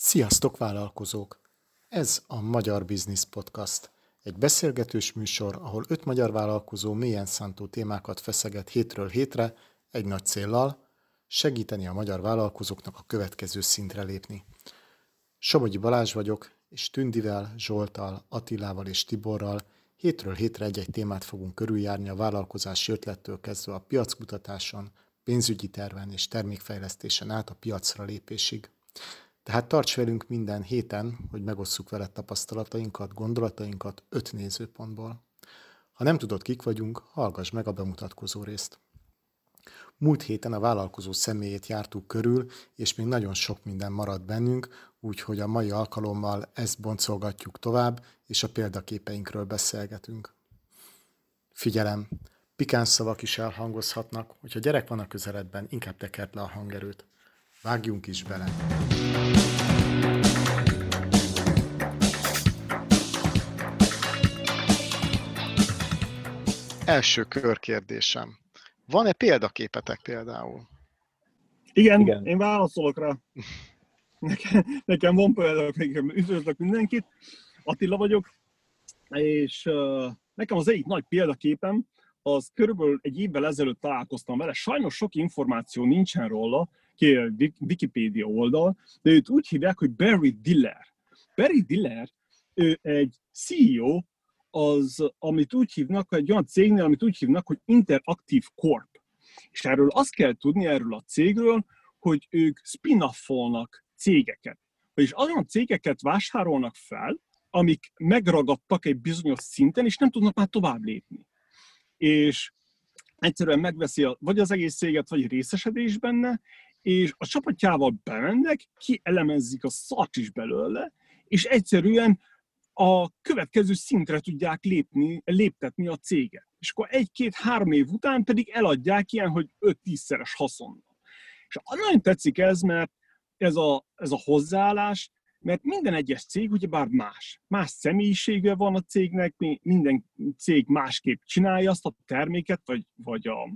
Sziasztok vállalkozók! Ez a Magyar Business Podcast. Egy beszélgetős műsor, ahol öt magyar vállalkozó mélyen szántó témákat feszeget hétről hétre, egy nagy céllal, segíteni a magyar vállalkozóknak a következő szintre lépni. Somogyi Balázs vagyok, és Tündivel, Zsoltal, Attilával és Tiborral hétről hétre egy-egy témát fogunk körüljárni a vállalkozási ötlettől kezdve a piackutatáson, pénzügyi terven és termékfejlesztésen át a piacra lépésig. Tehát tarts velünk minden héten, hogy megosszuk veled tapasztalatainkat, gondolatainkat öt nézőpontból. Ha nem tudod, kik vagyunk, hallgass meg a bemutatkozó részt. Múlt héten a vállalkozó személyét jártuk körül, és még nagyon sok minden maradt bennünk, úgyhogy a mai alkalommal ezt boncolgatjuk tovább, és a példaképeinkről beszélgetünk. Figyelem! Pikáns szavak is elhangozhatnak, hogyha gyerek van a közeledben, inkább tekert le a hangerőt. Vágjunk is bele! Első körkérdésem. Van-e példaképetek például? Igen, Igen. én válaszolok rá. Nekem, nekem van példaképem. Üdvözlök mindenkit. Attila vagyok, és uh, nekem az egyik nagy példaképem, az körülbelül egy évvel ezelőtt találkoztam vele. Sajnos sok információ nincsen róla, ki a Wikipedia oldal, de őt úgy hívják, hogy Barry Diller. Barry Diller, ő egy CEO, az, amit úgy hívnak, egy olyan cégnél, amit úgy hívnak, hogy Interactive Corp. És erről azt kell tudni, erről a cégről, hogy ők spin-offolnak cégeket. Vagyis olyan cégeket vásárolnak fel, amik megragadtak egy bizonyos szinten, és nem tudnak már tovább lépni. És egyszerűen megveszi vagy az egész céget, vagy részesedés benne, és a csapatjával bemennek, kielemezik a szart is belőle, és egyszerűen a következő szintre tudják lépni, léptetni a céget. És akkor egy-két-három év után pedig eladják ilyen, hogy 5-10-szeres haszonnal. És nagyon tetszik ez, mert ez a, ez a hozzáállás, mert minden egyes cég ugyebár más. Más személyisége van a cégnek, minden cég másképp csinálja azt a terméket, vagy, vagy a,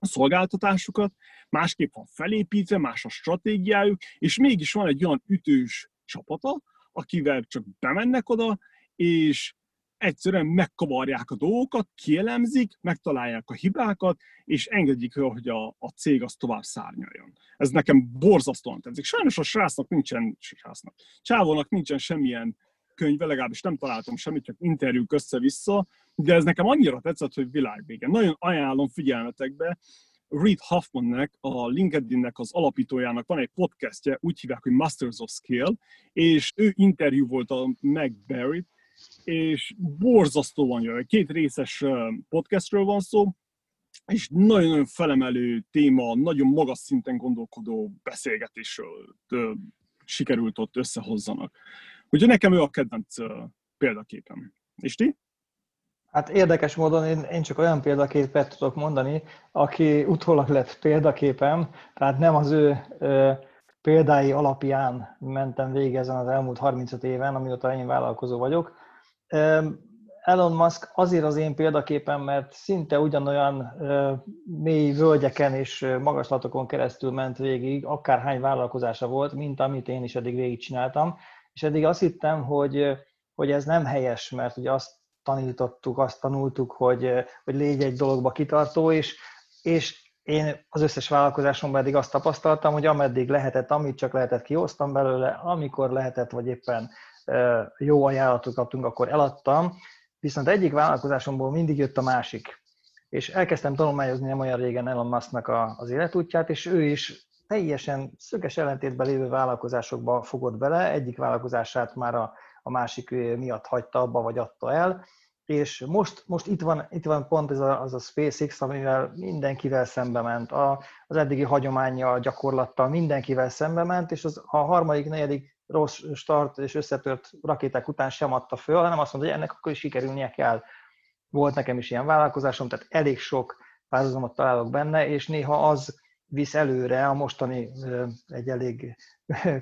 a szolgáltatásukat, másképp van felépítve, más a stratégiájuk, és mégis van egy olyan ütős csapata, akivel csak bemennek oda, és egyszerűen megkavarják a dolgokat, kielemzik, megtalálják a hibákat, és engedik, hogy a, a cég az tovább szárnyaljon. Ez nekem borzasztóan tetszik. Sajnos a srácnak nincsen, srácnak, csávónak nincsen semmilyen könyve, legalábbis nem találtam semmit, csak interjúk össze-vissza, de ez nekem annyira tetszett, hogy világvége. Nagyon ajánlom figyelmetekbe, Reed Hoffmannek, a LinkedInnek az alapítójának van egy podcastje, úgy hívják, hogy Masters of Skill, és ő interjú volt a Meg Barrett, és borzasztóan jön. Két részes podcastről van szó, és nagyon-nagyon felemelő téma, nagyon magas szinten gondolkodó beszélgetésről sikerült ott összehozzanak. Úgyhogy nekem ő a kedvenc példaképem. És ti? Hát érdekes módon én, én csak olyan példaképet tudok mondani, aki utólag lett példaképem, tehát nem az ő ö, példái alapján mentem végig ezen az elmúlt 35 éven, amióta én vállalkozó vagyok. Ö, Elon Musk azért az én példaképem, mert szinte ugyanolyan ö, mély völgyeken és magaslatokon keresztül ment végig, akárhány vállalkozása volt, mint amit én is eddig végigcsináltam, és eddig azt hittem, hogy, hogy ez nem helyes, mert ugye azt tanítottuk, azt tanultuk, hogy, hogy légy egy dologba kitartó, és, és én az összes vállalkozásomban eddig azt tapasztaltam, hogy ameddig lehetett, amit csak lehetett, kihoztam belőle, amikor lehetett, vagy éppen jó ajánlatot kaptunk, akkor eladtam, viszont egyik vállalkozásomból mindig jött a másik. És elkezdtem tanulmányozni nem olyan régen Elon Musknak az életútját, és ő is teljesen szöges ellentétben lévő vállalkozásokba fogott bele, egyik vállalkozását már a a másik miatt hagyta abba, vagy adta el. És most, most itt, van, itt van pont ez a, az a SpaceX, amivel mindenkivel szembe ment, a, az eddigi hagyománya, gyakorlattal mindenkivel szembe ment, és az, a harmadik, negyedik rossz start és összetört rakéták után sem adta föl, hanem azt mondta, hogy ennek akkor is sikerülnie kell. Volt nekem is ilyen vállalkozásom, tehát elég sok párhuzamot találok benne, és néha az visz előre a mostani egy elég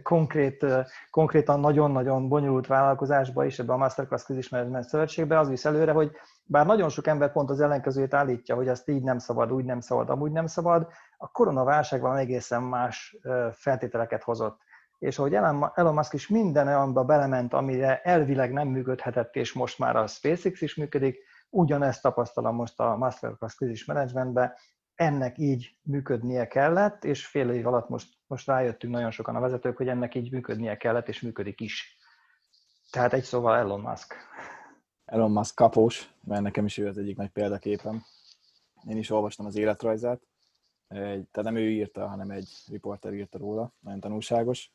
konkrét, konkrétan nagyon-nagyon bonyolult vállalkozásba is, ebbe a Masterclass Krízis Management Szövetségbe, az visz előre, hogy bár nagyon sok ember pont az ellenkezőjét állítja, hogy ezt így nem szabad, úgy nem szabad, amúgy nem szabad, a koronaválság van egészen más feltételeket hozott. és ahogy Elon Musk is minden olyanba belement, amire elvileg nem működhetett, és most már a SpaceX is működik, ugyanezt tapasztalom most a Masterclass Crisis Managementben, ennek így működnie kellett, és fél év alatt most, most rájöttünk nagyon sokan a vezetők, hogy ennek így működnie kellett, és működik is. Tehát egy szóval Elon Musk. Elon Musk kapós, mert nekem is ő az egyik nagy példaképem. Én is olvastam az életrajzát, egy, tehát nem ő írta, hanem egy riporter írta róla, nagyon tanulságos.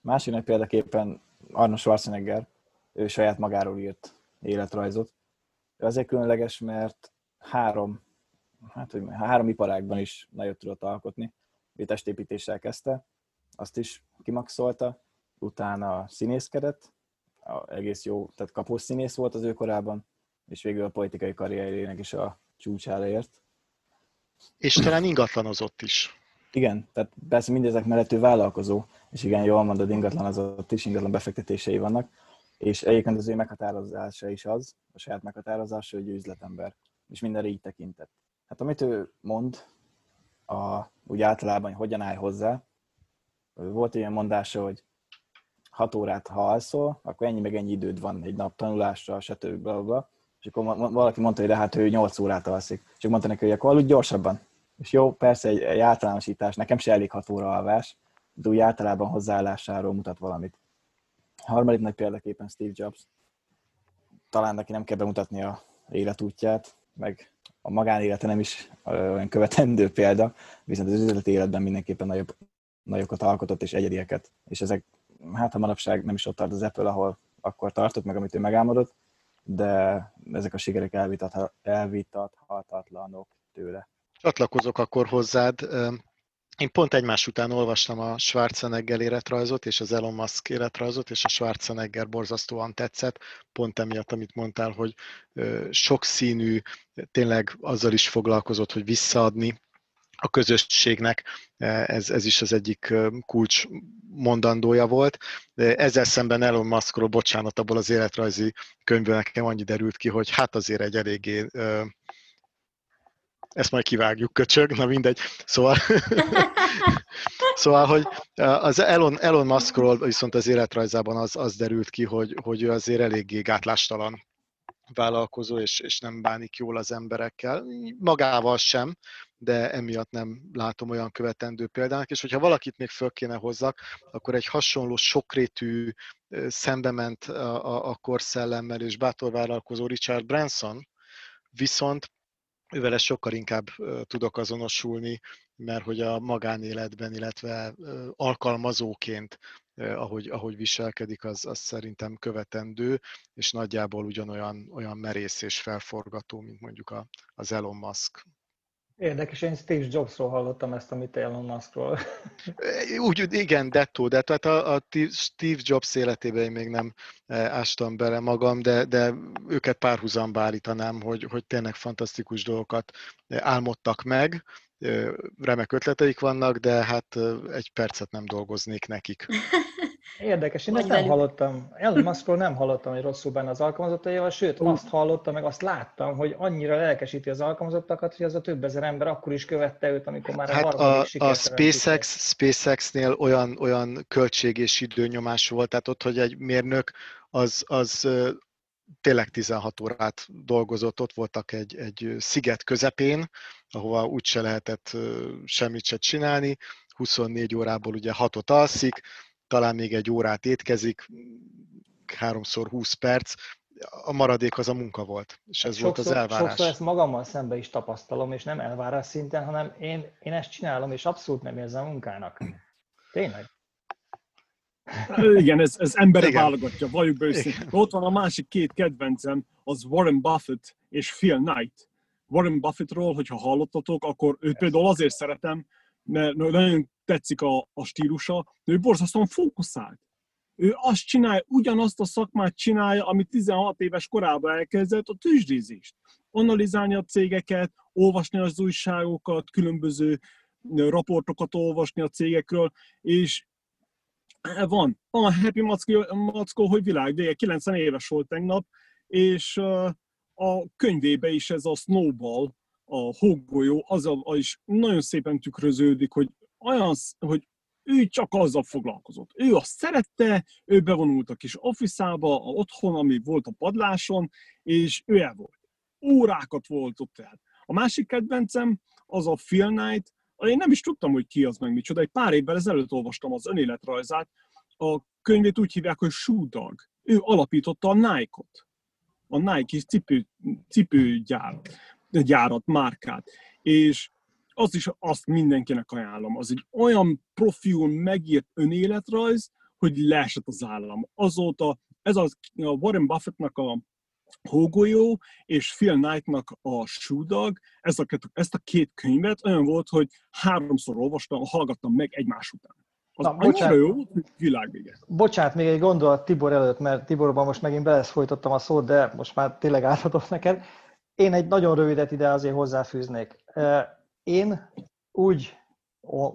Másik nagy példaképpen Arnold Schwarzenegger, ő saját magáról írt életrajzot. Ő azért különleges, mert három, hát hogy három iparágban is nagyot tudott alkotni. Ő testépítéssel kezdte, azt is kimaxolta, utána színészkedett, egész jó, tehát kapós színész volt az ő korában, és végül a politikai karrierének is a csúcsára ért. És talán ingatlanozott is. Igen, tehát persze mindezek mellett ő vállalkozó, és igen, jól mondod, ingatlanozott is, ingatlan befektetései vannak, és egyébként az ő meghatározása is az, a saját meghatározása, hogy ő üzletember, és mindenre így tekintett. Hát amit ő mond, a, úgy általában, hogy hogyan állj hozzá, volt ilyen mondása, hogy 6 órát ha alszol, akkor ennyi meg ennyi időd van egy nap tanulásra, stb. Bla, bla. És akkor valaki mondta, hogy de hát ő 8 órát alszik. És mondta neki, hogy akkor aludj gyorsabban. És jó, persze egy, egy általánosítás, nekem se elég 6 óra alvás, de úgy általában hozzáállásáról mutat valamit. A harmadik nagy példaképpen Steve Jobs. Talán neki nem kell bemutatni a életútját, meg a magánélete nem is olyan követendő példa, viszont az üzleti életben mindenképpen nagyobb, nagyokat alkotott és egyedieket. És ezek hát ha manapság nem is ott tart az Apple, ahol akkor tartott, meg amit ő megálmodott, de ezek a sikerek elvitat, elvitathatatlanok tőle. Csatlakozok akkor hozzád. Én pont egymás után olvastam a Schwarzenegger életrajzot és az Elon Musk életrajzot, és a Schwarzenegger borzasztóan tetszett, pont emiatt, amit mondtál, hogy sokszínű, tényleg azzal is foglalkozott, hogy visszaadni a közösségnek, ez, ez is az egyik kulcs mondandója volt. Ezzel szemben Elon Muskról, bocsánat, abból az életrajzi könyvből nekem annyi derült ki, hogy hát azért egy eléggé ezt majd kivágjuk, köcsög, na mindegy. Szóval, szóval hogy az Elon, Elon Muskról viszont az életrajzában az, az derült ki, hogy, hogy ő azért eléggé gátlástalan vállalkozó, és, és nem bánik jól az emberekkel. Magával sem, de emiatt nem látom olyan követendő példának, és hogyha valakit még föl kéne hozzak, akkor egy hasonló sokrétű, szembe ment a, a, a korszellemmel és bátor vállalkozó Richard Branson, viszont ővel sokkal inkább tudok azonosulni, mert hogy a magánéletben, illetve alkalmazóként, ahogy, ahogy viselkedik, az, az szerintem követendő, és nagyjából ugyanolyan olyan merész és felforgató, mint mondjuk a, az Elon Musk. Érdekes, én Steve Jobsról hallottam ezt, amit Elon Muskról. Úgy, igen, dettó, de tehát a, a Steve Jobs életében én még nem ástam bele magam, de, de őket párhuzamba állítanám, hogy, hogy tényleg fantasztikus dolgokat álmodtak meg, remek ötleteik vannak, de hát egy percet nem dolgoznék nekik. Érdekes, én ezt nem hallottam. Elon Muskról nem hallottam, hogy rosszul benne az alkalmazottaival, sőt, uh. azt hallottam, meg azt láttam, hogy annyira lelkesíti az alkalmazottakat, hogy az a több ezer ember akkor is követte őt, amikor már hát a, a, a SpaceX, SpaceX-nél olyan, olyan költség és időnyomás volt, tehát ott, hogy egy mérnök az, az tényleg 16 órát dolgozott, ott voltak egy, egy sziget közepén, ahova úgyse lehetett semmit se csinálni, 24 órából ugye 6-ot alszik, talán még egy órát étkezik, háromszor 20 perc, a maradék az a munka volt, és ez sokszor, volt az elvárás. Sokszor ezt magammal szembe is tapasztalom, és nem elvárás szinten, hanem én, én ezt csinálom, és abszolút nem érzem munkának. Tényleg. Igen, ez, ez embere Igen. válogatja, valljuk be Ott van a másik két kedvencem, az Warren Buffett és Phil Knight. Warren Buffettról, hogyha hallottatok, akkor őt például azért szeretem, mert nagyon tetszik a, a stílusa, de ő borzasztóan fókuszált. Ő azt csinálja, ugyanazt a szakmát csinálja, amit 16 éves korában elkezdett, a tőzsdézést. Analizálni a cégeket, olvasni az újságokat, különböző raportokat olvasni a cégekről, és van, van a Happy Mackó, hogy világ vége, 90 éves volt tegnap, és a könyvébe is ez a Snowball, a hógolyó, az a, is nagyon szépen tükröződik, hogy olyan, hogy ő csak azzal foglalkozott. Ő azt szerette, ő bevonult a kis office-ába, a otthon, ami volt a padláson, és ő el volt. Órákat volt ott el. A másik kedvencem az a Phil Knight, én nem is tudtam, hogy ki az meg micsoda. Egy pár évvel ezelőtt olvastam az önéletrajzát. A könyvét úgy hívják, hogy Shoe Dog. Ő alapította a Nike-ot. A Nike cipő, cipőgyárat, gyárat, márkát. És azt is azt mindenkinek ajánlom. Az egy olyan profil megírt önéletrajz, hogy leesett az állam. Azóta ez az, a Warren Buffettnak a Hógolyó és Phil Knightnak a Súdag, ezt a, ezt a két könyvet olyan volt, hogy háromszor olvastam, hallgattam meg egymás után. Az Na, bocsánat, jó, világvége. Bocsánat, még egy gondolat Tibor előtt, mert Tiborban most megint beleszfolytottam a szót, de most már tényleg átadom neked. Én egy nagyon rövidet ide azért hozzáfűznék. Én úgy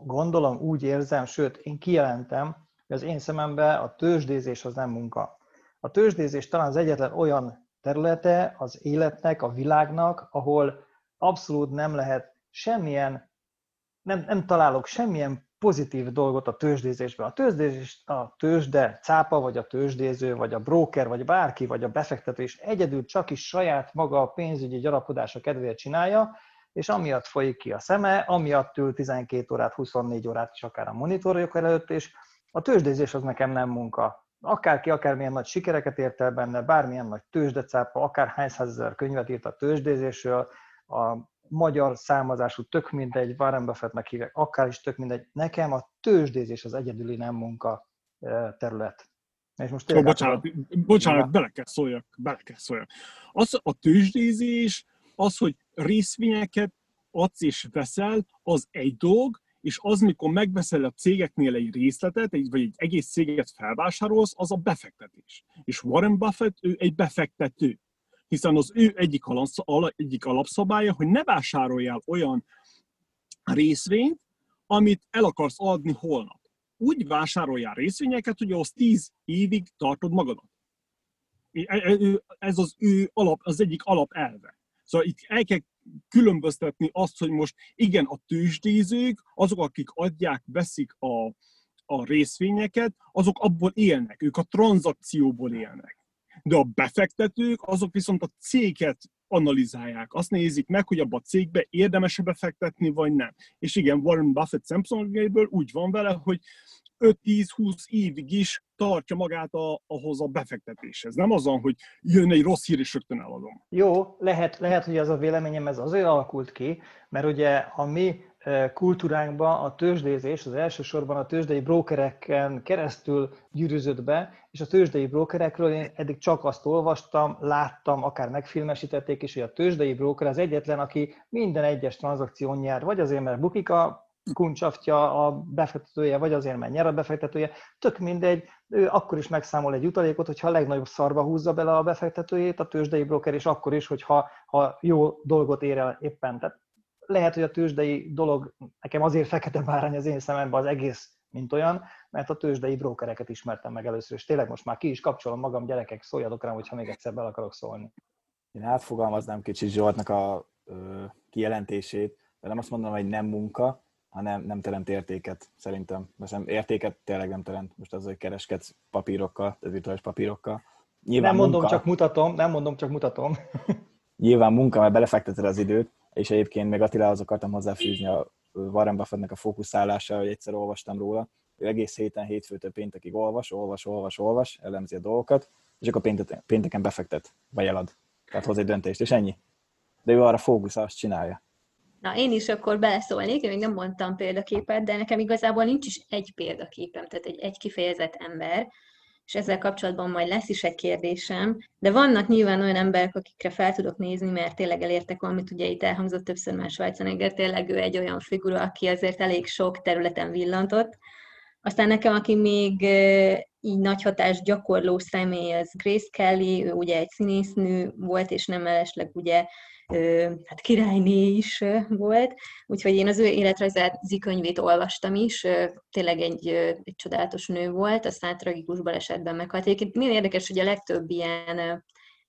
gondolom, úgy érzem, sőt, én kijelentem, hogy az én szememben a tőzsdézés az nem munka. A tőzsdézés talán az egyetlen olyan területe az életnek, a világnak, ahol abszolút nem lehet semmilyen, nem, nem találok semmilyen pozitív dolgot a tőzsdézésben. A tőzsdézés, a tőzsde cápa, vagy a tőzsdéző, vagy a broker, vagy bárki, vagy a befektető is egyedül csak is saját maga a pénzügyi gyarapodása kedvéért csinálja, és amiatt folyik ki a szeme, amiatt ül 12 órát, 24 órát is akár a monitorok előtt, és a tőzsdézés az nekem nem munka. Akárki akármilyen nagy sikereket ért el benne, bármilyen nagy tőzsdecápa, akár hány százezer könyvet írt a tőzsdézésről, a magyar számozású tök mindegy, Warren Buffettnek hívják, akár is tök mindegy. Nekem a tőzsdézés az egyedüli nem munka terület. És most Ó, bocsánat, bocsánat, bele kell szóljak, bele kell szóljak. Az a tőzsdézés, az, hogy részvényeket adsz és veszel, az egy dolog, és az, mikor megveszel a cégeknél egy részletet, vagy egy egész céget felvásárolsz, az a befektetés. És Warren Buffett, ő egy befektető. Hiszen az ő egyik, alap, egyik alapszabálya, hogy ne vásároljál olyan részvényt, amit el akarsz adni holnap. Úgy vásároljál részvényeket, hogy az 10 évig tartod magadat. E, e, ez az ő alap, az egyik alapelve. Szóval itt el kell különböztetni azt, hogy most igen, a tőzsdézők, azok, akik adják, veszik a, a részvényeket, azok abból élnek, ők a tranzakcióból élnek. De a befektetők, azok viszont a céget analizálják. Azt nézik meg, hogy abba a cégbe érdemes befektetni, vagy nem. És igen, Warren Buffett szempontjából úgy van vele, hogy 5-10-20 évig is tartja magát a, ahhoz a befektetéshez. Nem azon, hogy jön egy rossz hír, és rögtön eladom. Jó, lehet, lehet, hogy az a véleményem ez azért alakult ki, mert ugye a mi kultúránkban a tőzsdézés az elsősorban a tőzsdei brókereken keresztül gyűrűzött be, és a tőzsdei brókerekről én eddig csak azt olvastam, láttam, akár megfilmesítették is, hogy a tőzsdei bróker az egyetlen, aki minden egyes tranzakción nyár, vagy azért, mert bukik a kuncsaftja a befektetője, vagy azért, mert nyer a befektetője, tök mindegy, ő akkor is megszámol egy jutalékot, hogyha a legnagyobb szarba húzza bele a befektetőjét, a tőzsdei broker, és akkor is, hogyha ha jó dolgot ér el éppen. Tehát lehet, hogy a tőzsdei dolog nekem azért fekete bárány az én szememben az egész, mint olyan, mert a tőzsdei brókereket ismertem meg először, és tényleg most már ki is kapcsolom magam, gyerekek, szóljatok rám, hogyha még egyszer bele akarok szólni. Én átfogalmaznám kicsit Zsoltnak a ö, kijelentését, de nem azt mondom, hogy nem munka, hanem nem teremt értéket, szerintem. Mert értéket tényleg nem teremt. Most az, hogy kereskedsz papírokkal, az virtuális papírokkal. Nyilván nem mondom, munka, csak mutatom, nem mondom, csak mutatom. nyilván munka, mert belefekteted az időt, és egyébként még Attilához akartam hozzáfűzni a Warren Buffettnek a fókuszálása, hogy egyszer olvastam róla. Ő egész héten, hétfőtől péntekig olvas, olvas, olvas, olvas, elemzi a dolgokat, és akkor pénteken befektet, vagy elad. Tehát hoz egy döntést, és ennyi. De ő arra fókuszál, azt csinálja. Na, én is akkor beleszólnék, én még nem mondtam példaképet, de nekem igazából nincs is egy példaképem, tehát egy, egy kifejezett ember, és ezzel kapcsolatban majd lesz is egy kérdésem, de vannak nyilván olyan emberek, akikre fel tudok nézni, mert tényleg elértek valamit, ugye itt elhangzott többször már Schwarzenegger, tényleg ő egy olyan figura, aki azért elég sok területen villantott. Aztán nekem, aki még így nagy hatás gyakorló személy, az Grace Kelly, ő ugye egy színésznő volt, és nem mellesleg ugye hát királyné is volt, úgyhogy én az ő életrajzát könyvét olvastam is, tényleg egy, egy csodálatos nő volt, aztán tragikus balesetben meghalt. Egyébként milyen érdekes, hogy a legtöbb ilyen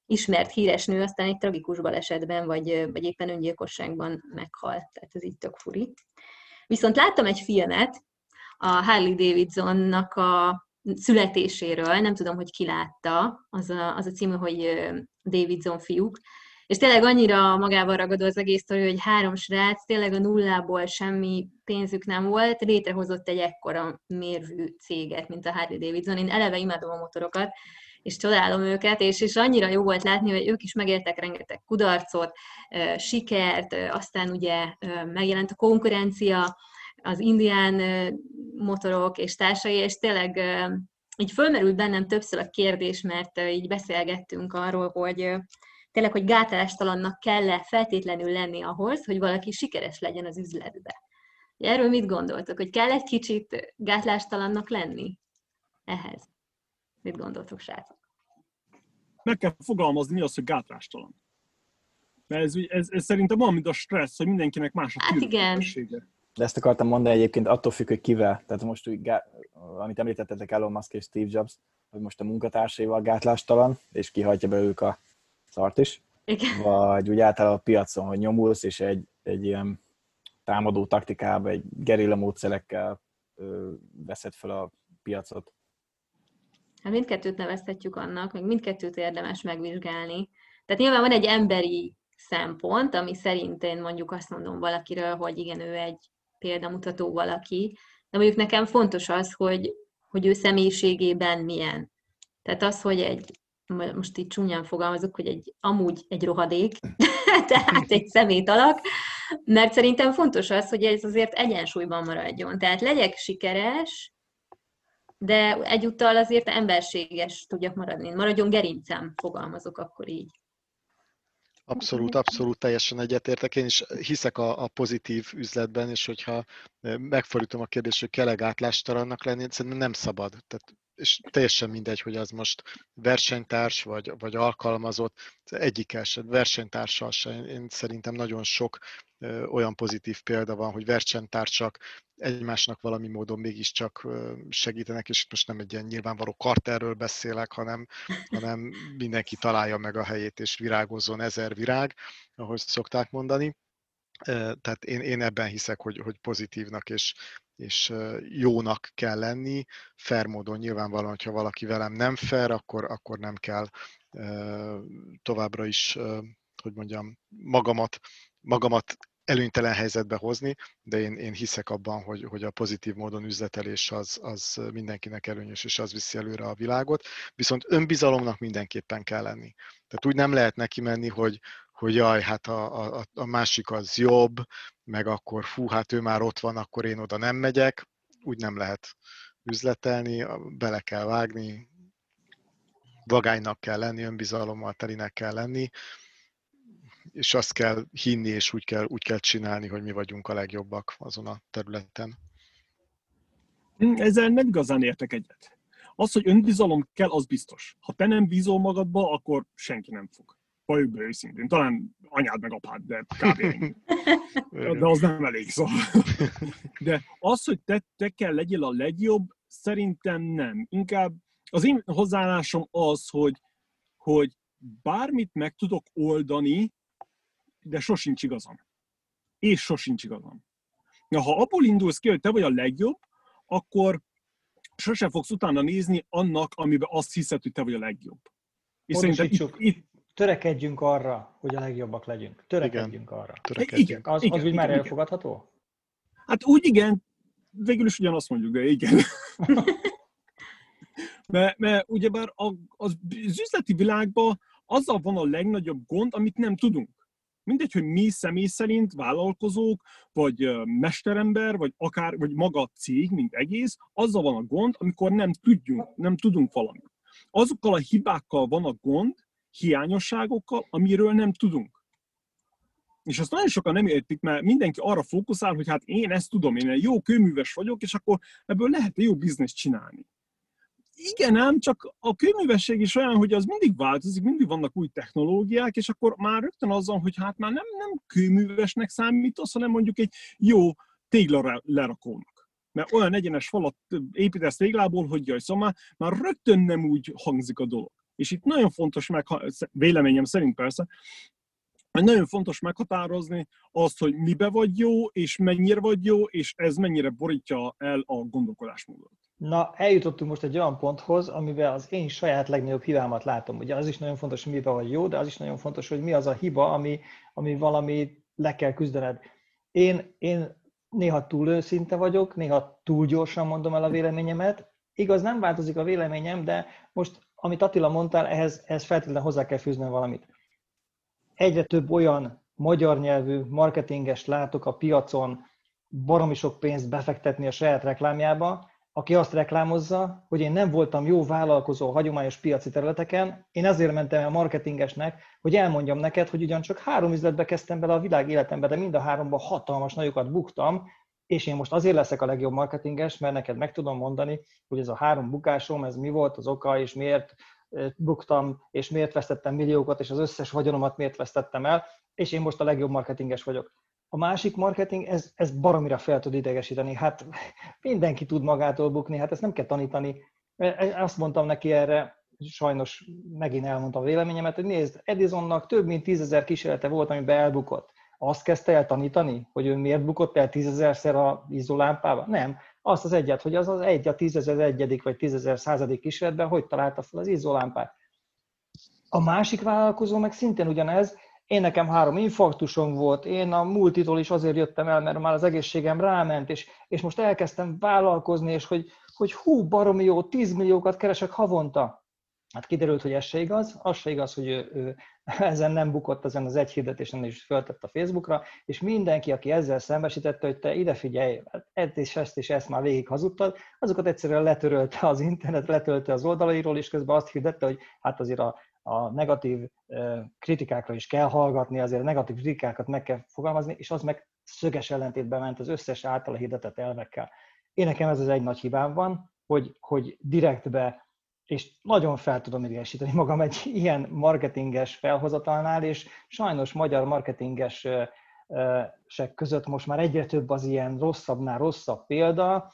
ismert, híres nő aztán egy tragikus balesetben, vagy, vagy éppen öngyilkosságban meghalt, tehát ez így tök furi. Viszont láttam egy filmet, a Harley Davidsonnak a születéséről, nem tudom, hogy ki látta, az a, az a címe, hogy Davidson fiúk, és tényleg annyira magával ragadó az egész sztori, hogy három srác tényleg a nullából semmi pénzük nem volt, létrehozott egy ekkora mérvű céget, mint a Harley Davidson. Én eleve imádom a motorokat, és csodálom őket, és, és annyira jó volt látni, hogy ők is megéltek rengeteg kudarcot, sikert, aztán ugye megjelent a konkurencia, az indián motorok és társai, és tényleg így fölmerült bennem többször a kérdés, mert így beszélgettünk arról, hogy tényleg, hogy gátlástalannak kell-e feltétlenül lenni ahhoz, hogy valaki sikeres legyen az üzletbe. Erről mit gondoltok, hogy kell egy kicsit gátlástalannak lenni ehhez? Mit gondoltok, srácok? Meg kell fogalmazni, mi az, hogy gátlástalan. Mert ez, ez, ez szerintem van, mint a stressz, hogy mindenkinek más a hát igen. De ezt akartam mondani egyébként attól függ, hogy kivel. Tehát most, amit említettetek Elon Musk és Steve Jobs, hogy most a munkatársaival gátlástalan, és kihagyja be ők a szart is. Igen. Vagy úgy általában a piacon, hogy nyomulsz, és egy, egy ilyen támadó taktikába, egy gerilla módszerekkel ö, veszed fel a piacot. Hát mindkettőt nevezhetjük annak, meg mindkettőt érdemes megvizsgálni. Tehát nyilván van egy emberi szempont, ami szerint én mondjuk azt mondom valakiről, hogy igen, ő egy példamutató valaki, de mondjuk nekem fontos az, hogy, hogy ő személyiségében milyen. Tehát az, hogy egy, most itt csúnyán fogalmazok, hogy egy amúgy egy rohadék, tehát egy szemét alak, mert szerintem fontos az, hogy ez azért egyensúlyban maradjon. Tehát legyek sikeres, de egyúttal azért emberséges tudjak maradni. Maradjon gerincem, fogalmazok akkor így. Abszolút, abszolút teljesen egyetértek. Én is hiszek a, a pozitív üzletben, és hogyha megfordítom a kérdést, hogy kell-e gátlástalannak lenni, szerintem nem szabad. Tehát és teljesen mindegy, hogy az most versenytárs vagy, vagy alkalmazott, egyik eset versenytársal sem. Én szerintem nagyon sok olyan pozitív példa van, hogy versenytársak egymásnak valami módon mégiscsak segítenek, és most nem egy ilyen nyilvánvaló karterről beszélek, hanem, hanem mindenki találja meg a helyét, és virágozzon ezer virág, ahogy szokták mondani. Tehát én, én ebben hiszek, hogy, hogy pozitívnak és, és jónak kell lenni, fair módon nyilvánvalóan, hogyha valaki velem nem fair, akkor, akkor nem kell továbbra is, hogy mondjam, magamat, magamat előnytelen helyzetbe hozni, de én, én hiszek abban, hogy, hogy a pozitív módon üzletelés az, az mindenkinek előnyös, és az viszi előre a világot. Viszont önbizalomnak mindenképpen kell lenni. Tehát úgy nem lehet neki menni, hogy, hogy jaj, hát a, a, a másik az jobb, meg akkor fú, hát ő már ott van, akkor én oda nem megyek. Úgy nem lehet üzletelni, bele kell vágni, vagánynak kell lenni, önbizalommal telinek kell lenni, és azt kell hinni, és úgy kell, úgy kell csinálni, hogy mi vagyunk a legjobbak azon a területen. Ezzel nem igazán értek egyet. Az, hogy önbizalom kell, az biztos. Ha te nem bízol magadba, akkor senki nem fog. Valljuk be őszintén. Talán anyád meg apád, de kb. de az nem elég, szóval. De az, hogy te, te kell legyél a legjobb, szerintem nem. Inkább az én hozzáállásom az, hogy, hogy bármit meg tudok oldani, de sosincs igazam. És sosincs igazam. Na, ha abból indulsz ki, hogy te vagy a legjobb, akkor sose fogsz utána nézni annak, amiben azt hiszed, hogy te vagy a legjobb. És szerintem itt, itt, törekedjünk arra, hogy a legjobbak legyünk. Törekedjünk igen, arra. Törekedjünk. Igen, az, igen, az úgy már igen, elfogadható? Hát úgy igen, végül is ugyanazt mondjuk, de igen. mert, mert ugyebár az üzleti világban azzal van a legnagyobb gond, amit nem tudunk. Mindegy, hogy mi személy szerint, vállalkozók, vagy mesterember, vagy akár, vagy maga a cég, mint egész, azzal van a gond, amikor nem tudjunk, nem tudunk valamit. Azokkal a hibákkal van a gond, hiányosságokkal, amiről nem tudunk. És azt nagyon sokan nem értik, mert mindenki arra fókuszál, hogy hát én ezt tudom, én egy jó kőműves vagyok, és akkor ebből lehet jó bizniszt csinálni igen ám, csak a kőművesség is olyan, hogy az mindig változik, mindig vannak új technológiák, és akkor már rögtön azzal, hogy hát már nem, nem kőművesnek számítasz, hanem mondjuk egy jó lerakónak. Mert olyan egyenes falat építesz téglából, hogy jaj, szóval már, már rögtön nem úgy hangzik a dolog. És itt nagyon fontos meg, véleményem szerint persze, nagyon fontos meghatározni azt, hogy mibe vagy jó, és mennyire vagy jó, és ez mennyire borítja el a gondolkodásmódot. Na, eljutottunk most egy olyan ponthoz, amiben az én saját legnagyobb hibámat látom. Ugye az is nagyon fontos, hogy mibe vagy jó, de az is nagyon fontos, hogy mi az a hiba, ami, ami valami le kell küzdened. Én, én néha túl őszinte vagyok, néha túl gyorsan mondom el a véleményemet. Igaz, nem változik a véleményem, de most, amit Attila mondtál, ehhez, ehhez feltétlenül hozzá kell fűznöm valamit. Egyre több olyan magyar nyelvű marketinges látok a piacon baromi sok pénzt befektetni a saját reklámjába, aki azt reklámozza, hogy én nem voltam jó vállalkozó hagyományos piaci területeken, én ezért mentem el marketingesnek, hogy elmondjam neked, hogy ugyancsak három üzletbe kezdtem bele a világ életembe, de mind a háromban hatalmas nagyokat buktam, és én most azért leszek a legjobb marketinges, mert neked meg tudom mondani, hogy ez a három bukásom, ez mi volt az oka, és miért buktam, és miért vesztettem milliókat, és az összes vagyonomat miért vesztettem el, és én most a legjobb marketinges vagyok. A másik marketing, ez, ez baromira fel tud idegesíteni. Hát mindenki tud magától bukni, hát ezt nem kell tanítani. Azt mondtam neki erre, sajnos megint elmondtam a véleményemet, hogy nézd, Edisonnak több mint tízezer kísérlete volt, amiben elbukott. Azt kezdte el tanítani, hogy ő miért bukott el tízezerszer a izolámpába? Nem. Azt az egyet, hogy az az egy a tízezer egyedik vagy tízezer századik kísérletben hogy találta fel az izolámpát. A másik vállalkozó meg szintén ugyanez, én nekem három infarktusom volt, én a multitól is azért jöttem el, mert már az egészségem ráment, és, és most elkezdtem vállalkozni, és hogy, hogy hú, baromi jó, 10 milliókat keresek havonta. Hát kiderült, hogy ez se igaz, az se igaz, hogy ő, ő ezen nem bukott, ezen az egy hirdetésen is föltett a Facebookra, és mindenki, aki ezzel szembesítette, hogy te ide figyelj, ezt és ezt és ezt már végig hazudtad, azokat egyszerűen letörölte az internet, letörölte az oldalairól, és közben azt hirdette, hogy hát azért a a negatív kritikákra is kell hallgatni, azért a negatív kritikákat meg kell fogalmazni, és az meg szöges ellentétben ment az összes általa hirdetett elvekkel. Én nekem ez az egy nagy hibám van, hogy, hogy direktbe, és nagyon fel tudom idegesíteni magam egy ilyen marketinges felhozatalnál, és sajnos magyar marketingesek között most már egyre több az ilyen rosszabbnál rosszabb példa,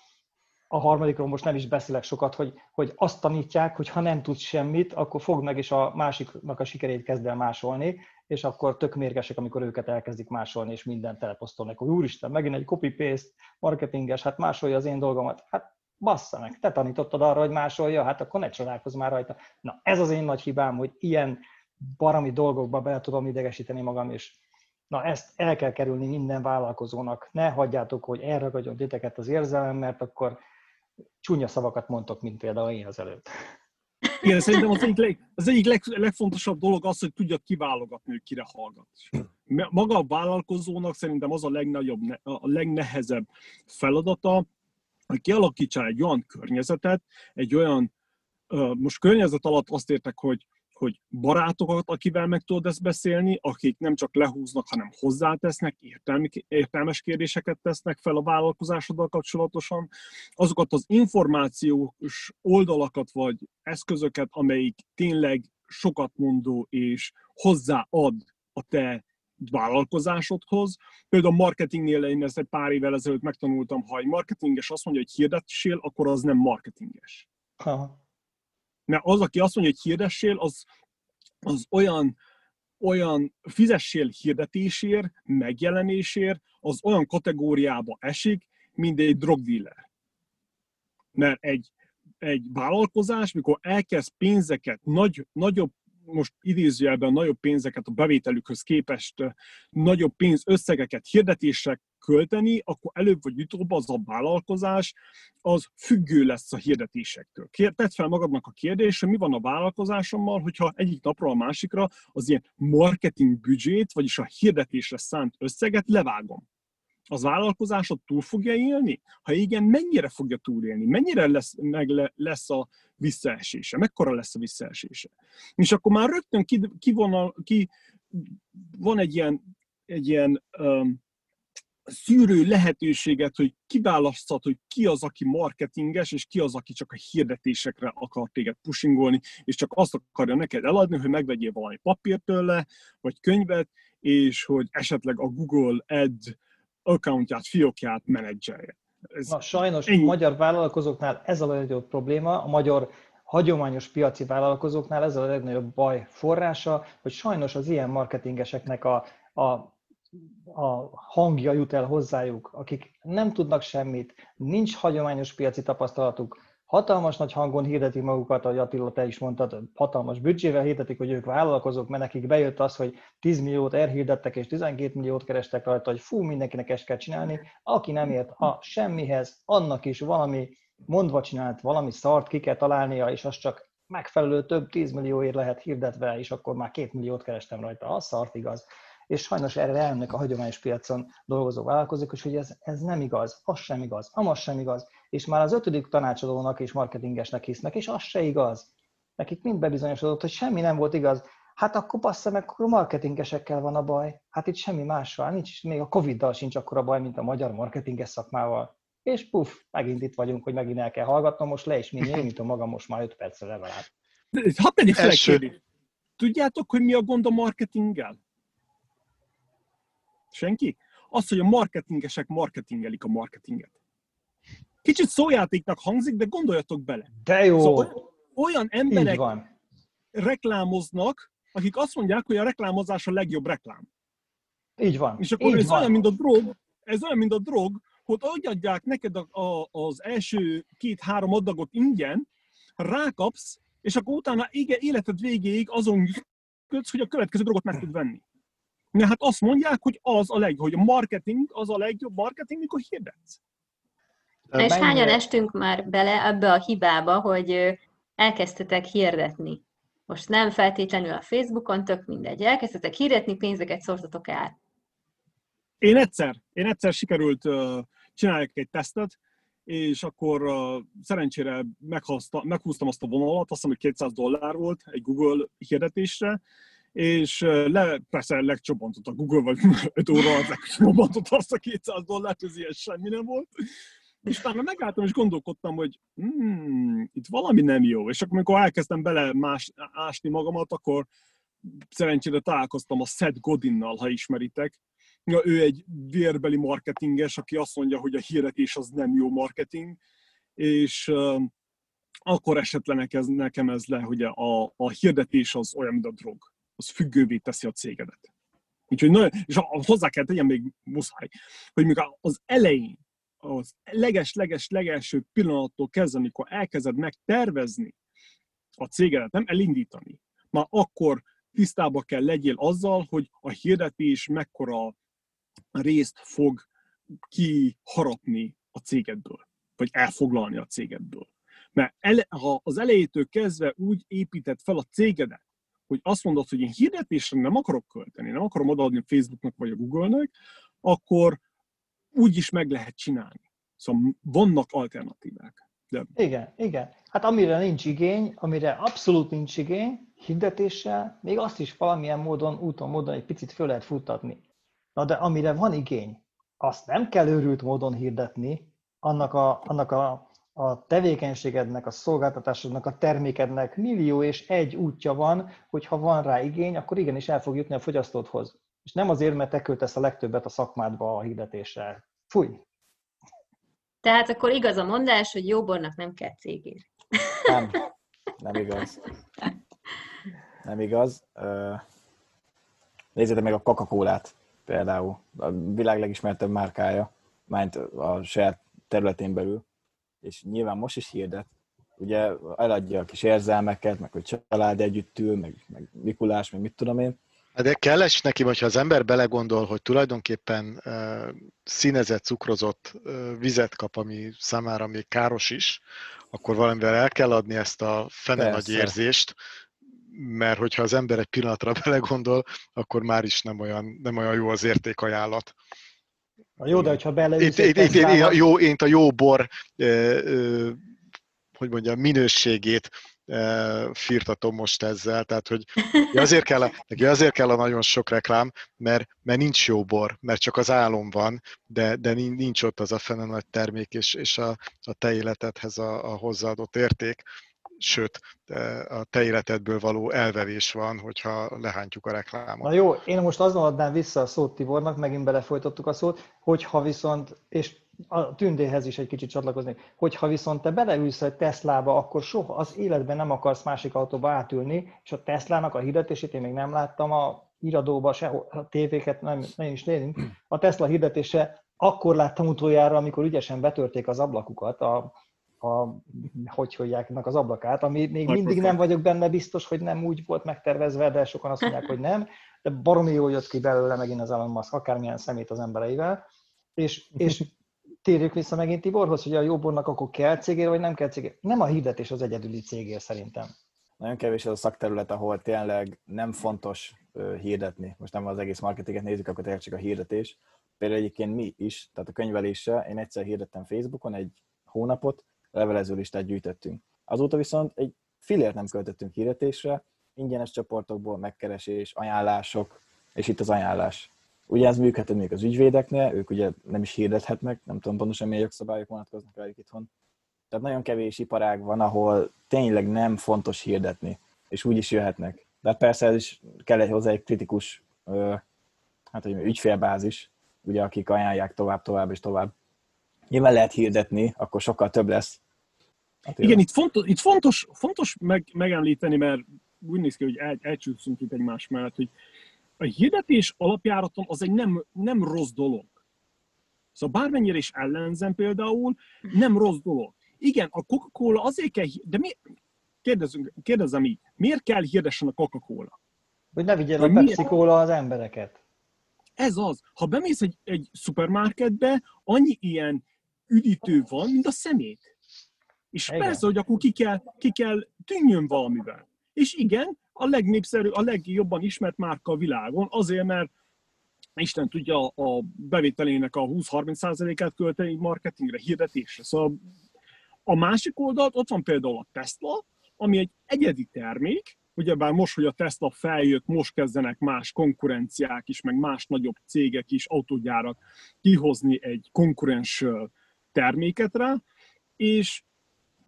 a harmadikról most nem is beszélek sokat, hogy, hogy azt tanítják, hogy ha nem tudsz semmit, akkor fogd meg, és a másiknak a sikerét kezd el másolni, és akkor tök mérgesek, amikor őket elkezdik másolni, és mindent teleposztolnak, hogy úristen, megint egy copy-paste marketinges, hát másolja az én dolgomat. Hát bassza meg, te tanítottad arra, hogy másolja, hát akkor ne csodálkozz már rajta. Na, ez az én nagy hibám, hogy ilyen barami dolgokba bele tudom idegesíteni magam, és Na ezt el kell kerülni minden vállalkozónak. Ne hagyjátok, hogy elragadjon titeket az érzelem, mert akkor csúnya szavakat mondtok, mint például én az előtt. Igen, szerintem az egyik, leg, az egyik leg, legfontosabb dolog az, hogy tudja kiválogatni, hogy kire hallgat. Maga a vállalkozónak szerintem az a legnagyobb, a legnehezebb feladata, hogy kialakítsál egy olyan környezetet, egy olyan, most környezet alatt azt értek, hogy hogy barátokat, akivel meg tudod ezt beszélni, akik nem csak lehúznak, hanem hozzátesznek, értelmi, értelmes kérdéseket tesznek fel a vállalkozásoddal kapcsolatosan, azokat az információs oldalakat vagy eszközöket, amelyik tényleg sokat mondó és hozzáad a te vállalkozásodhoz. Például a marketingnél én ezt egy pár évvel ezelőtt megtanultam, ha egy marketinges azt mondja, hogy hirdetésél, akkor az nem marketinges. Ha mert az, aki azt mondja, hogy hirdessél, az, az olyan, olyan fizessél hirdetésért, megjelenésért, az olyan kategóriába esik, mint egy drogdíler. Mert egy, egy vállalkozás, mikor elkezd pénzeket, nagy, nagyobb most idézőjelben nagyobb pénzeket a bevételükhöz képest nagyobb pénz összegeket hirdetésre költeni, akkor előbb vagy utóbb az a vállalkozás az függő lesz a hirdetésektől. Tedd fel magadnak a kérdést, hogy mi van a vállalkozásommal, hogyha egyik napról a másikra az ilyen marketing büdzsét, vagyis a hirdetésre szánt összeget levágom az vállalkozásod túl fogja élni? Ha igen, mennyire fogja túlélni? Mennyire lesz, meg le, lesz a visszaesése? Mekkora lesz a visszaesése? És akkor már rögtön ki, ki, van, ki van egy ilyen, egy ilyen um, szűrő lehetőséget, hogy kiválaszthat, hogy ki az, aki marketinges, és ki az, aki csak a hirdetésekre akar téged pushingolni, és csak azt akarja neked eladni, hogy megvegyél valami papírt tőle, vagy könyvet, és hogy esetleg a Google Ad accountját, fiókját menedzselje. Ez Na sajnos ennyi. a magyar vállalkozóknál ez a legnagyobb probléma, a magyar hagyományos piaci vállalkozóknál ez a legnagyobb baj forrása, hogy sajnos az ilyen marketingeseknek a, a, a hangja jut el hozzájuk, akik nem tudnak semmit, nincs hagyományos piaci tapasztalatuk, hatalmas nagy hangon hirdetik magukat, ahogy Attila, te is mondtad, hatalmas büdzsével hirdetik, hogy ők vállalkozók, mert nekik bejött az, hogy 10 milliót elhirdettek, és 12 milliót kerestek rajta, hogy fú, mindenkinek ezt kell csinálni. Aki nem ért a semmihez, annak is valami mondva csinált, valami szart ki kell találnia, és az csak megfelelő több 10 millióért lehet hirdetve, és akkor már 2 milliót kerestem rajta. Az szart igaz és sajnos erre elmennek a hagyományos piacon dolgozó vállalkozók, és hogy ez, ez nem igaz, az sem igaz, amaz sem igaz, és már az ötödik tanácsadónak és marketingesnek hisznek, és az se igaz. Nekik mind bebizonyosodott, hogy semmi nem volt igaz. Hát akkor bassza meg, akkor a marketingesekkel van a baj. Hát itt semmi mással, nincs, még a Covid-dal sincs akkor a baj, mint a magyar marketinges szakmával. És puff, megint itt vagyunk, hogy megint el kell hallgatnom, most le is mint a magam most már 5 percre legalább. Hadd tegyek fel Tudjátok, hogy mi a gond a marketinggel? Senki? Az, hogy a marketingesek marketingelik a marketinget. Kicsit szójátéknak hangzik, de gondoljatok bele. De jó! Szóval olyan emberek van. reklámoznak, akik azt mondják, hogy a reklámozás a legjobb reklám. Így van. És akkor Így ez van. olyan, mint a drog, ez olyan, mint a drog, hogy adják neked a, a, az első két-három adagot ingyen, rákapsz, és akkor utána életed végéig azon kötsz, hogy a következő drogot meg tud venni. Na hát azt mondják, hogy az a legjobb, hogy a marketing az a legjobb marketing, mikor hirdetsz. És hányan estünk már bele ebbe a hibába, hogy elkezdtetek hirdetni? Most nem feltétlenül a Facebookon, tök mindegy. Elkezdtetek hirdetni, pénzeket szortatok el. Én egyszer, én egyszer sikerült uh, csinálni egy tesztet, és akkor uh, szerencsére meghúztam azt a vonalat, azt hiszem, hogy 200 dollár volt egy Google hirdetésre, és le, persze legcsobbantott a Google, vagy 5 óra alatt legcsobbantott azt a 200 dollárt, ez ilyen semmi nem volt. És utána megálltam és gondolkodtam, hogy hmm, itt valami nem jó. És akkor, amikor elkezdtem bele más, ásni magamat, akkor szerencsére találkoztam a Seth Godinnal, ha ismeritek. Ja, ő egy vérbeli marketinges, aki azt mondja, hogy a hirdetés az nem jó marketing, és uh, akkor esetlen ez, nekem ez le, hogy a, a hirdetés az olyan, mint a drog az függővé teszi a cégedet. Úgyhogy nagyon, és hozzá kell tegyem még muszáj, hogy mikor az elején, az leges-leges legelső pillanattól kezdve, amikor elkezded megtervezni a cégedet, nem elindítani, már akkor tisztába kell legyél azzal, hogy a hirdetés mekkora részt fog kiharapni a cégedből, vagy elfoglalni a cégedből. Mert ele, ha az elejétől kezdve úgy épített fel a cégedet, hogy azt mondod, hogy én hirdetésre nem akarok költeni, nem akarom odaadni a Facebooknak vagy a Google-nek, akkor úgy is meg lehet csinálni. Szóval vannak alternatívák. De... Igen, igen. Hát amire nincs igény, amire abszolút nincs igény, hirdetéssel, még azt is valamilyen módon, úton, módon egy picit föl lehet futtatni. Na de amire van igény, azt nem kell őrült módon hirdetni, annak a, annak a a tevékenységednek, a szolgáltatásodnak, a termékednek millió és egy útja van, hogy ha van rá igény, akkor igenis el fog jutni a fogyasztódhoz. És nem azért, mert te költesz a legtöbbet a szakmádba a hirdetéssel. Fúj! Tehát akkor igaz a mondás, hogy jó bornak nem kell cégér. Nem, nem igaz. Nem igaz. Nézzétek meg a Coca-Colát például. A világ legismertebb márkája, mert a saját területén belül és nyilván most is hirdet, ugye eladja a kis érzelmeket, meg hogy család együtt ül, meg, meg Mikulás, meg mit tudom én. Hát de kell is neki, hogyha az ember belegondol, hogy tulajdonképpen uh, színezett, cukrozott uh, vizet kap, ami számára még káros is, akkor valamivel el kell adni ezt a fene nagy érzést, mert hogyha az ember egy pillanatra belegondol, akkor már is nem olyan, nem olyan jó az értékajánlat. Na jó, de hogyha beleülsz... Itt, itt, itt, én, a jó, én a jó bor, e, e, hogy mondjam, minőségét e, firtatom most ezzel, tehát hogy azért kell, a, neki azért kell a nagyon sok reklám, mert, mert nincs jó bor, mert csak az álom van, de, de nincs ott az a fene nagy termék és, és a, a te életedhez a, a hozzáadott érték sőt, a te életedből való elverés van, hogyha lehántjuk a reklámot. Na jó, én most azon adnám vissza a szót Tibornak, megint belefolytottuk a szót, hogyha viszont, és a tündéhez is egy kicsit csatlakozni, hogyha viszont te beleülsz egy Teslába, akkor soha az életben nem akarsz másik autóba átülni, és a Teslának a hirdetését én még nem láttam a iradóba, se a tévéket nem, nem is nézünk. A Tesla hirdetése akkor láttam utoljára, amikor ügyesen betörték az ablakukat, a, a hogy hívják az ablakát, ami még mindig nem vagyok benne biztos, hogy nem úgy volt megtervezve, de sokan azt mondják, hogy nem, de baromi jól jött ki belőle megint az Elon Musk, akármilyen szemét az embereivel, és, és térjük vissza megint Tiborhoz, hogy a jobbornak akkor kell cégér, vagy nem kell cégér. Nem a hirdetés az egyedüli cégér szerintem. Nagyon kevés az a szakterület, ahol tényleg nem fontos hirdetni. Most nem az egész marketinget nézzük, akkor tényleg csak a hirdetés. Például egyébként mi is, tehát a könyveléssel, én egyszer hirdettem Facebookon egy hónapot, levelező listát gyűjtöttünk. Azóta viszont egy filért nem költöttünk hirdetésre, ingyenes csoportokból megkeresés, ajánlások, és itt az ajánlás. Ugye ez működhet még az ügyvédeknél, ők ugye nem is hirdethetnek, nem tudom pontosan milyen jogszabályok vonatkoznak rájuk itthon. Tehát nagyon kevés iparág van, ahol tényleg nem fontos hirdetni, és úgy is jöhetnek. De persze ez is kell egy hozzá egy kritikus hát, hogy ügyfélbázis, ugye, akik ajánlják tovább, tovább és tovább. Nyilván lehet hirdetni, akkor sokkal több lesz. Hát Igen, itt fontos, itt fontos, fontos meg, megemlíteni, mert úgy néz ki, hogy el, elcsúszunk itt egymás mellett, hogy a hirdetés alapjáraton az egy nem, nem rossz dolog. Szóval bármennyire is ellenzem például, nem rossz dolog. Igen, a Coca-Cola azért kell, de mi, kérdezzünk, kérdezzem így, miért kell hirdessen a Coca-Cola? Hogy ne vigyél a Pepsi az embereket. Ez az. Ha bemész egy, egy szupermarketbe, annyi ilyen üdítő van, mint a szemét. És igen. persze, hogy akkor ki kell, ki kell tűnjön valamivel. És igen, a legnépszerű, a legjobban ismert márka a világon, azért, mert Isten tudja a bevételének a 20-30%-át költeni marketingre, hirdetésre. Szóval a másik oldalt ott van például a Tesla, ami egy egyedi termék, ugyebár most, hogy a Tesla feljött, most kezdenek más konkurenciák is, meg más nagyobb cégek is, autógyárak kihozni egy konkurens terméket rá, és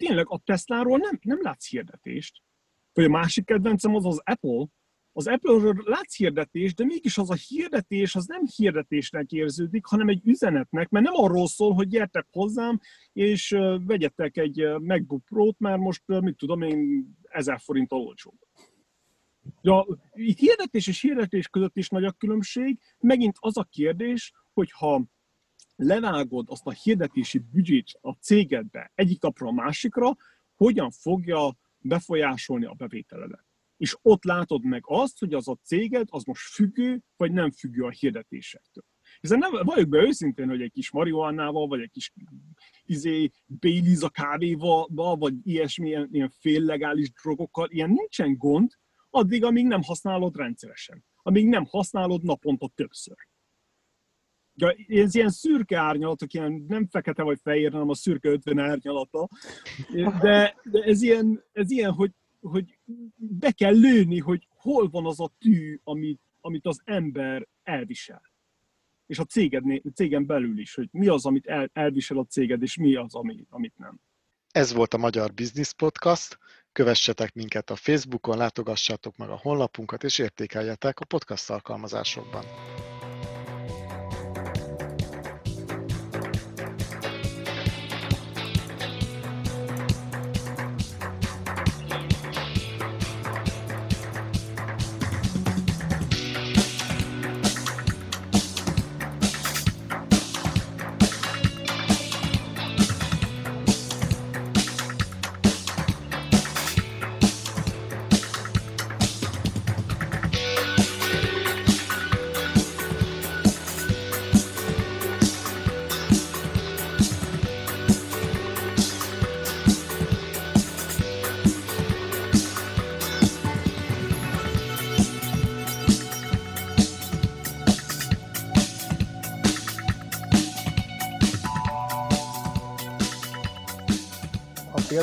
tényleg a Tesláról nem, nem látsz hirdetést. Vagy a másik kedvencem az az Apple. Az Apple-ről látsz hirdetést, de mégis az a hirdetés az nem hirdetésnek érződik, hanem egy üzenetnek, mert nem arról szól, hogy gyertek hozzám, és vegyetek egy MacBook Pro-t, mert most, mit tudom én, ezer forint olcsóbb. Ja, itt hirdetés és hirdetés között is nagy a különbség. Megint az a kérdés, hogy ha levágod azt a hirdetési büdzsét a cégedbe egyik napra a másikra, hogyan fogja befolyásolni a bevételedet. És ott látod meg azt, hogy az a céged az most függő, vagy nem függő a hirdetésektől. Hiszen nem vagyok be őszintén, hogy egy kis marihuánával, vagy egy kis izé, Baileys a kávéval, vagy ilyesmi ilyen féllegális drogokkal, ilyen nincsen gond, addig, amíg nem használod rendszeresen. Amíg nem használod naponta többször. Ez ilyen szürke árnyalatok, ilyen nem fekete vagy fehér, hanem a szürke 50 árnyalata. De, de ez, ilyen, ez ilyen, hogy, hogy be kell lőni, hogy hol van az a tű, amit, amit az ember elvisel. És a céged, cégen belül is, hogy mi az, amit el, elvisel a céged, és mi az, ami, amit nem. Ez volt a Magyar Business Podcast. Kövessetek minket a Facebookon, látogassátok meg a honlapunkat, és értékeljetek a podcast alkalmazásokban.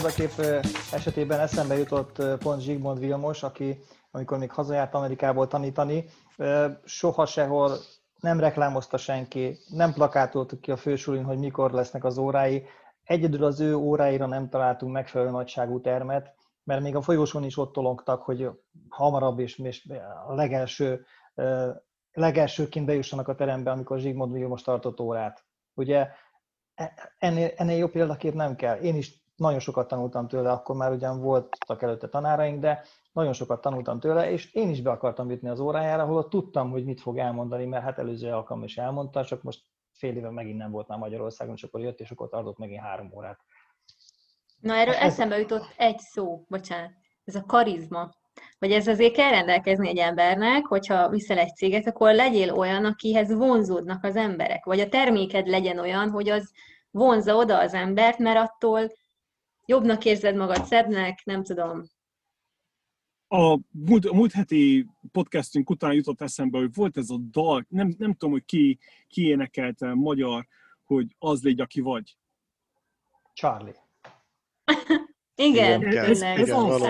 Példakép esetében eszembe jutott pont Zsigmond Vilmos, aki amikor még hazajárt Amerikából tanítani, soha sehol nem reklámozta senki, nem plakátoltuk ki a fősulin, hogy mikor lesznek az órái. Egyedül az ő óráira nem találtunk megfelelő nagyságú termet, mert még a folyosón is ott tolongtak, hogy hamarabb és, és a legelső, legelsőként bejussanak a terembe, amikor Zsigmond Vilmos tartott órát. Ugye e, ennél, ennél jobb példakép nem kell. Én is nagyon sokat tanultam tőle, akkor már ugyan voltak előtte tanáraink, de nagyon sokat tanultam tőle, és én is be akartam jutni az órájára, ahol tudtam, hogy mit fog elmondani, mert hát előző alkalom is elmondta, csak most fél éve megint nem volt már Magyarországon, és akkor jött, és akkor tartott megint három órát. Na erről ez... eszembe jutott egy szó, bocsánat, ez a karizma. Hogy ez azért kell rendelkezni egy embernek, hogyha viszel egy céget, akkor legyél olyan, akihez vonzódnak az emberek, vagy a terméked legyen olyan, hogy az vonza oda az embert, mert attól jobbnak érzed magad, szebbnek, nem tudom. A múlt, a múlt heti podcastünk után jutott eszembe, hogy volt ez a dal, nem, nem tudom, hogy ki, ki énekelte magyar, hogy az légy, aki vagy. Charlie. igen, igen, ez, ez, az,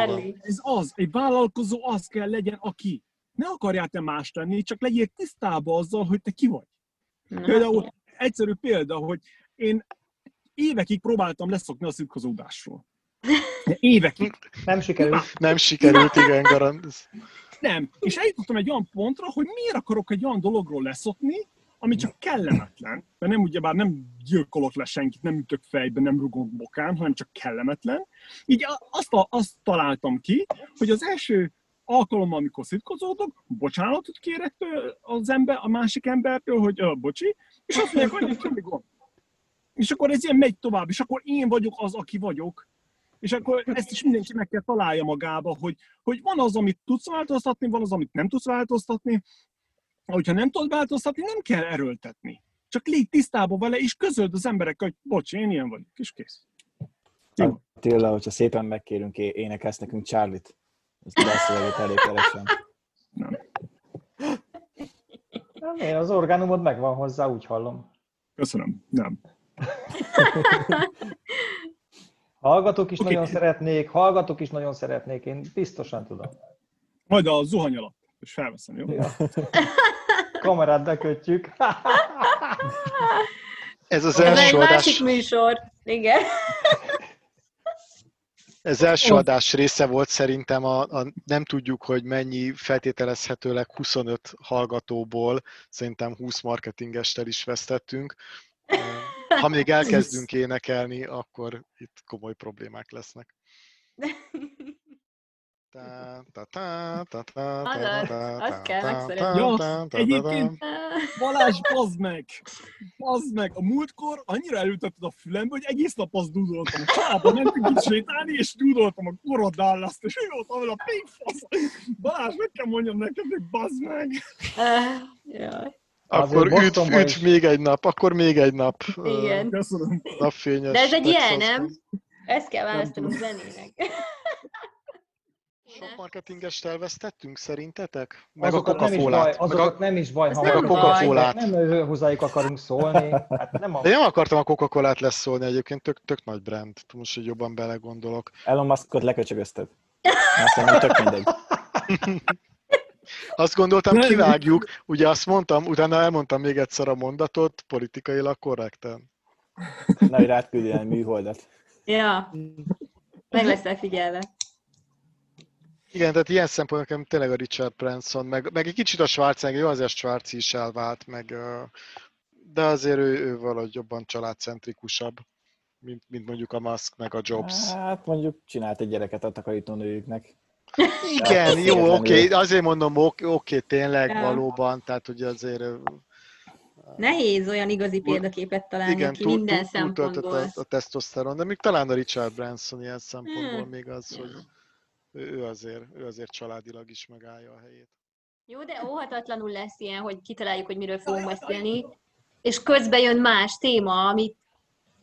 ez az, egy vállalkozó az kell legyen, aki. Ne akarjál te más lenni, csak legyél tisztában azzal, hogy te ki vagy. Na, Például egyszerű példa, hogy én évekig próbáltam leszokni a szitkozódásról. Évekig. Nem sikerült. Nem sikerült, igen, garant. Nem. És eljutottam egy olyan pontra, hogy miért akarok egy olyan dologról leszokni, ami csak kellemetlen, mert nem ugyebár nem gyilkolok le senkit, nem ütök fejbe, nem rugok bokán, hanem csak kellemetlen. Így azt, a, azt találtam ki, hogy az első alkalommal, amikor szitkozódok, bocsánatot kérek az ember, a másik embertől, hogy uh, bocsi, és azt mondják, hogy semmi gond. És akkor ez ilyen megy tovább, és akkor én vagyok az, aki vagyok. És akkor ezt is mindenki meg kell találja magába, hogy, hogy van az, amit tudsz változtatni, van az, amit nem tudsz változtatni. Hogyha nem tudod változtatni, nem kell erőltetni. Csak légy tisztában vele, és közöld az emberekkel, hogy bocs, én ilyen vagyok, és kész. Attila, hogyha szépen megkérünk, énekelsz nekünk Charlie-t. Ezt beszélget elég keresen. Nem. Nem, az orgánumod megvan hozzá, úgy hallom. Köszönöm. Nem. Hallgatók is okay. nagyon szeretnék, hallgatók is nagyon szeretnék, én biztosan tudom. Majd a zuhany alatt, és felveszem, jó? Ja. Kamerát bekötjük. Ez az Ez első egy adás... másik műsor, igen. Ez első adás része volt szerintem, a, a, nem tudjuk, hogy mennyi feltételezhetőleg 25 hallgatóból, szerintem 20 marketingestel is vesztettünk. Ha még elkezdünk énekelni, akkor itt komoly problémák lesznek. Azt kell megszeretni. Egyébként Balázs, bazd meg! Bazd meg! A múltkor annyira elültetted a fülembe, hogy egész nap azt dúdoltam. Családban mentünk itt sétálni, és dúdoltam a korod Dallas-t, és ő volt ahol a pénfasz. Balázs, meg kell mondjam neked, hogy bazd meg! Jaj. Akkor üt, üt még egy nap, akkor még egy nap. Igen. Köszönöm. Napfényes. De ez egy ilyen, nem? Ezt kell választanunk zenének. Sok marketingest elvesztettünk szerintetek? Meg azokat a nem is baj, azokat nem is baj, ha meg a nem coca nem hozzájuk akarunk szólni. Hát nem a... De én nem akartam a Coca-Colát leszólni egyébként, tök, tök nagy brand. Most, hogy jobban belegondolok. Elon Muskot leköcsögözted. Azt nem tök mindegy. Azt gondoltam, kivágjuk. Ugye azt mondtam, utána elmondtam még egyszer a mondatot, politikailag korrekten. Na, hogy rád küldi egy műholdat. Ja, meg leszel figyelve. Igen, tehát ilyen szempontból nekem tényleg a Richard Branson, meg, meg egy kicsit a Schwarzenegger, jó, azért Schwarz is elvált, meg, de azért ő, ő valahogy jobban családcentrikusabb, mint, mint mondjuk a Musk, meg a Jobs. Hát mondjuk csinált egy gyereket a takarítónőjüknek. Igen, jó, oké, okay. azért mondom, oké, okay, tényleg ja. valóban, tehát ugye azért... Nehéz olyan igazi példaképet találni, igen, aki túl, minden túl, szempontból. A, a tesztoszteron, de még talán a Richard Branson ilyen szempontból hmm. még az, hogy ő azért, ő azért családilag is megállja a helyét. Jó, de óhatatlanul lesz ilyen, hogy kitaláljuk, hogy miről fogunk beszélni, és közben jön más téma, amit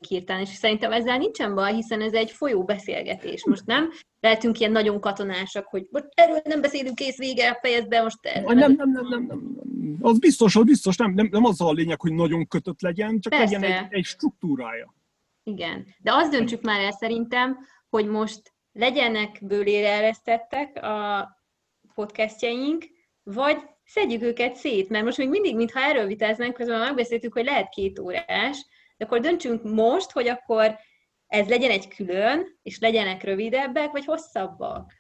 hirtelen, és szerintem ezzel nincsen baj, hiszen ez egy folyó beszélgetés. Most nem lehetünk ilyen nagyon katonásak, hogy most erről nem beszélünk, kész vége, fejezd be most. Nem, nem, nem, nem, nem, nem. Az biztos, az biztos, nem, nem, nem az a lényeg, hogy nagyon kötött legyen, csak Persze. legyen egy, egy struktúrája. Igen, de azt döntsük már el szerintem, hogy most legyenek bőlére eresztettek a podcastjaink, vagy szedjük őket szét, mert most még mindig, mintha erről vitáznánk, közben megbeszéltük, hogy lehet két órás, de akkor döntsünk most, hogy akkor ez legyen egy külön, és legyenek rövidebbek, vagy hosszabbak.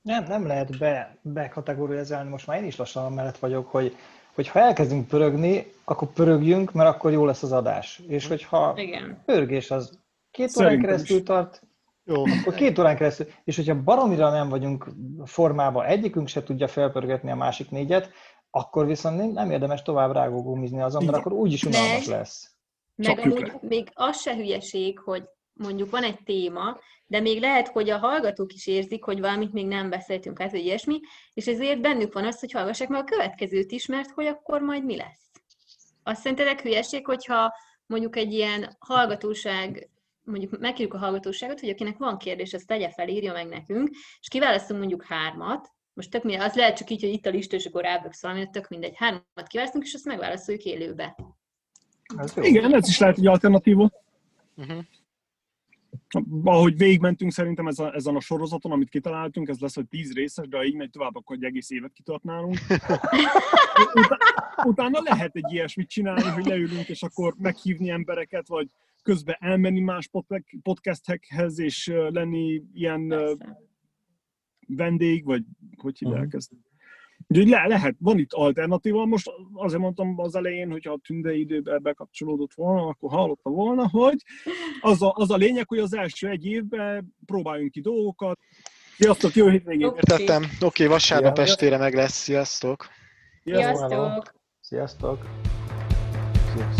Nem, nem lehet be, bekategorizálni, most már én is lassan mellett vagyok, hogy hogy ha elkezdünk pörögni, akkor pörögjünk, mert akkor jó lesz az adás. És hogyha Igen. pörgés az két órán keresztül is. tart, Jó, akkor két órán keresztül, és hogyha baromira nem vagyunk formában, egyikünk se tudja felpörgetni a másik négyet, akkor viszont nem érdemes tovább rágógumizni azon, mert akkor úgyis unalmas lesz. Meg Csapjuk amúgy le. még az se hülyeség, hogy mondjuk van egy téma, de még lehet, hogy a hallgatók is érzik, hogy valamit még nem beszéltünk át, vagy ilyesmi, és ezért bennük van az, hogy hallgassák meg a következőt is, mert hogy akkor majd mi lesz. Azt szerintetek hülyeség, hogyha mondjuk egy ilyen hallgatóság, mondjuk megkérjük a hallgatóságot, hogy akinek van kérdés, azt tegye fel, írja meg nekünk, és kiválasztunk mondjuk hármat, most tök mindegy, az lehet csak így, hogy itt a lista, és akkor ráböksz valamit, tök mindegy, hármat kiválasztunk, és azt megválaszoljuk élőbe. Ez jó. Igen, ez is lehet egy alternatíva. uh-huh. Ahogy végigmentünk szerintem ez a, ezen a sorozaton, amit kitaláltunk, ez lesz, hogy 10 részes, de ha így megy tovább, akkor egy egész évet kitartnálunk. Utána, lehet egy ilyesmit csinálni, hogy leülünk, és akkor meghívni embereket, vagy közben elmenni más pod- podcastekhez, és lenni ilyen Persze. vendég, vagy hogy hívják Mhm. ezt. Úgyhogy le, lehet, van itt alternatíva. Most azért mondtam az elején, hogy ha a tünde időben bekapcsolódott volna, akkor hallotta volna, hogy az a, az a lényeg, hogy az első egy évben próbáljunk ki dolgokat. Sziasztok, jó hétvégét! Oké. Értettem. Oké, okay, vasárnap Szia. estére meg lesz. Sziasztok! Sziasztok! Sziasztok! Sziasztok! Sziasztok.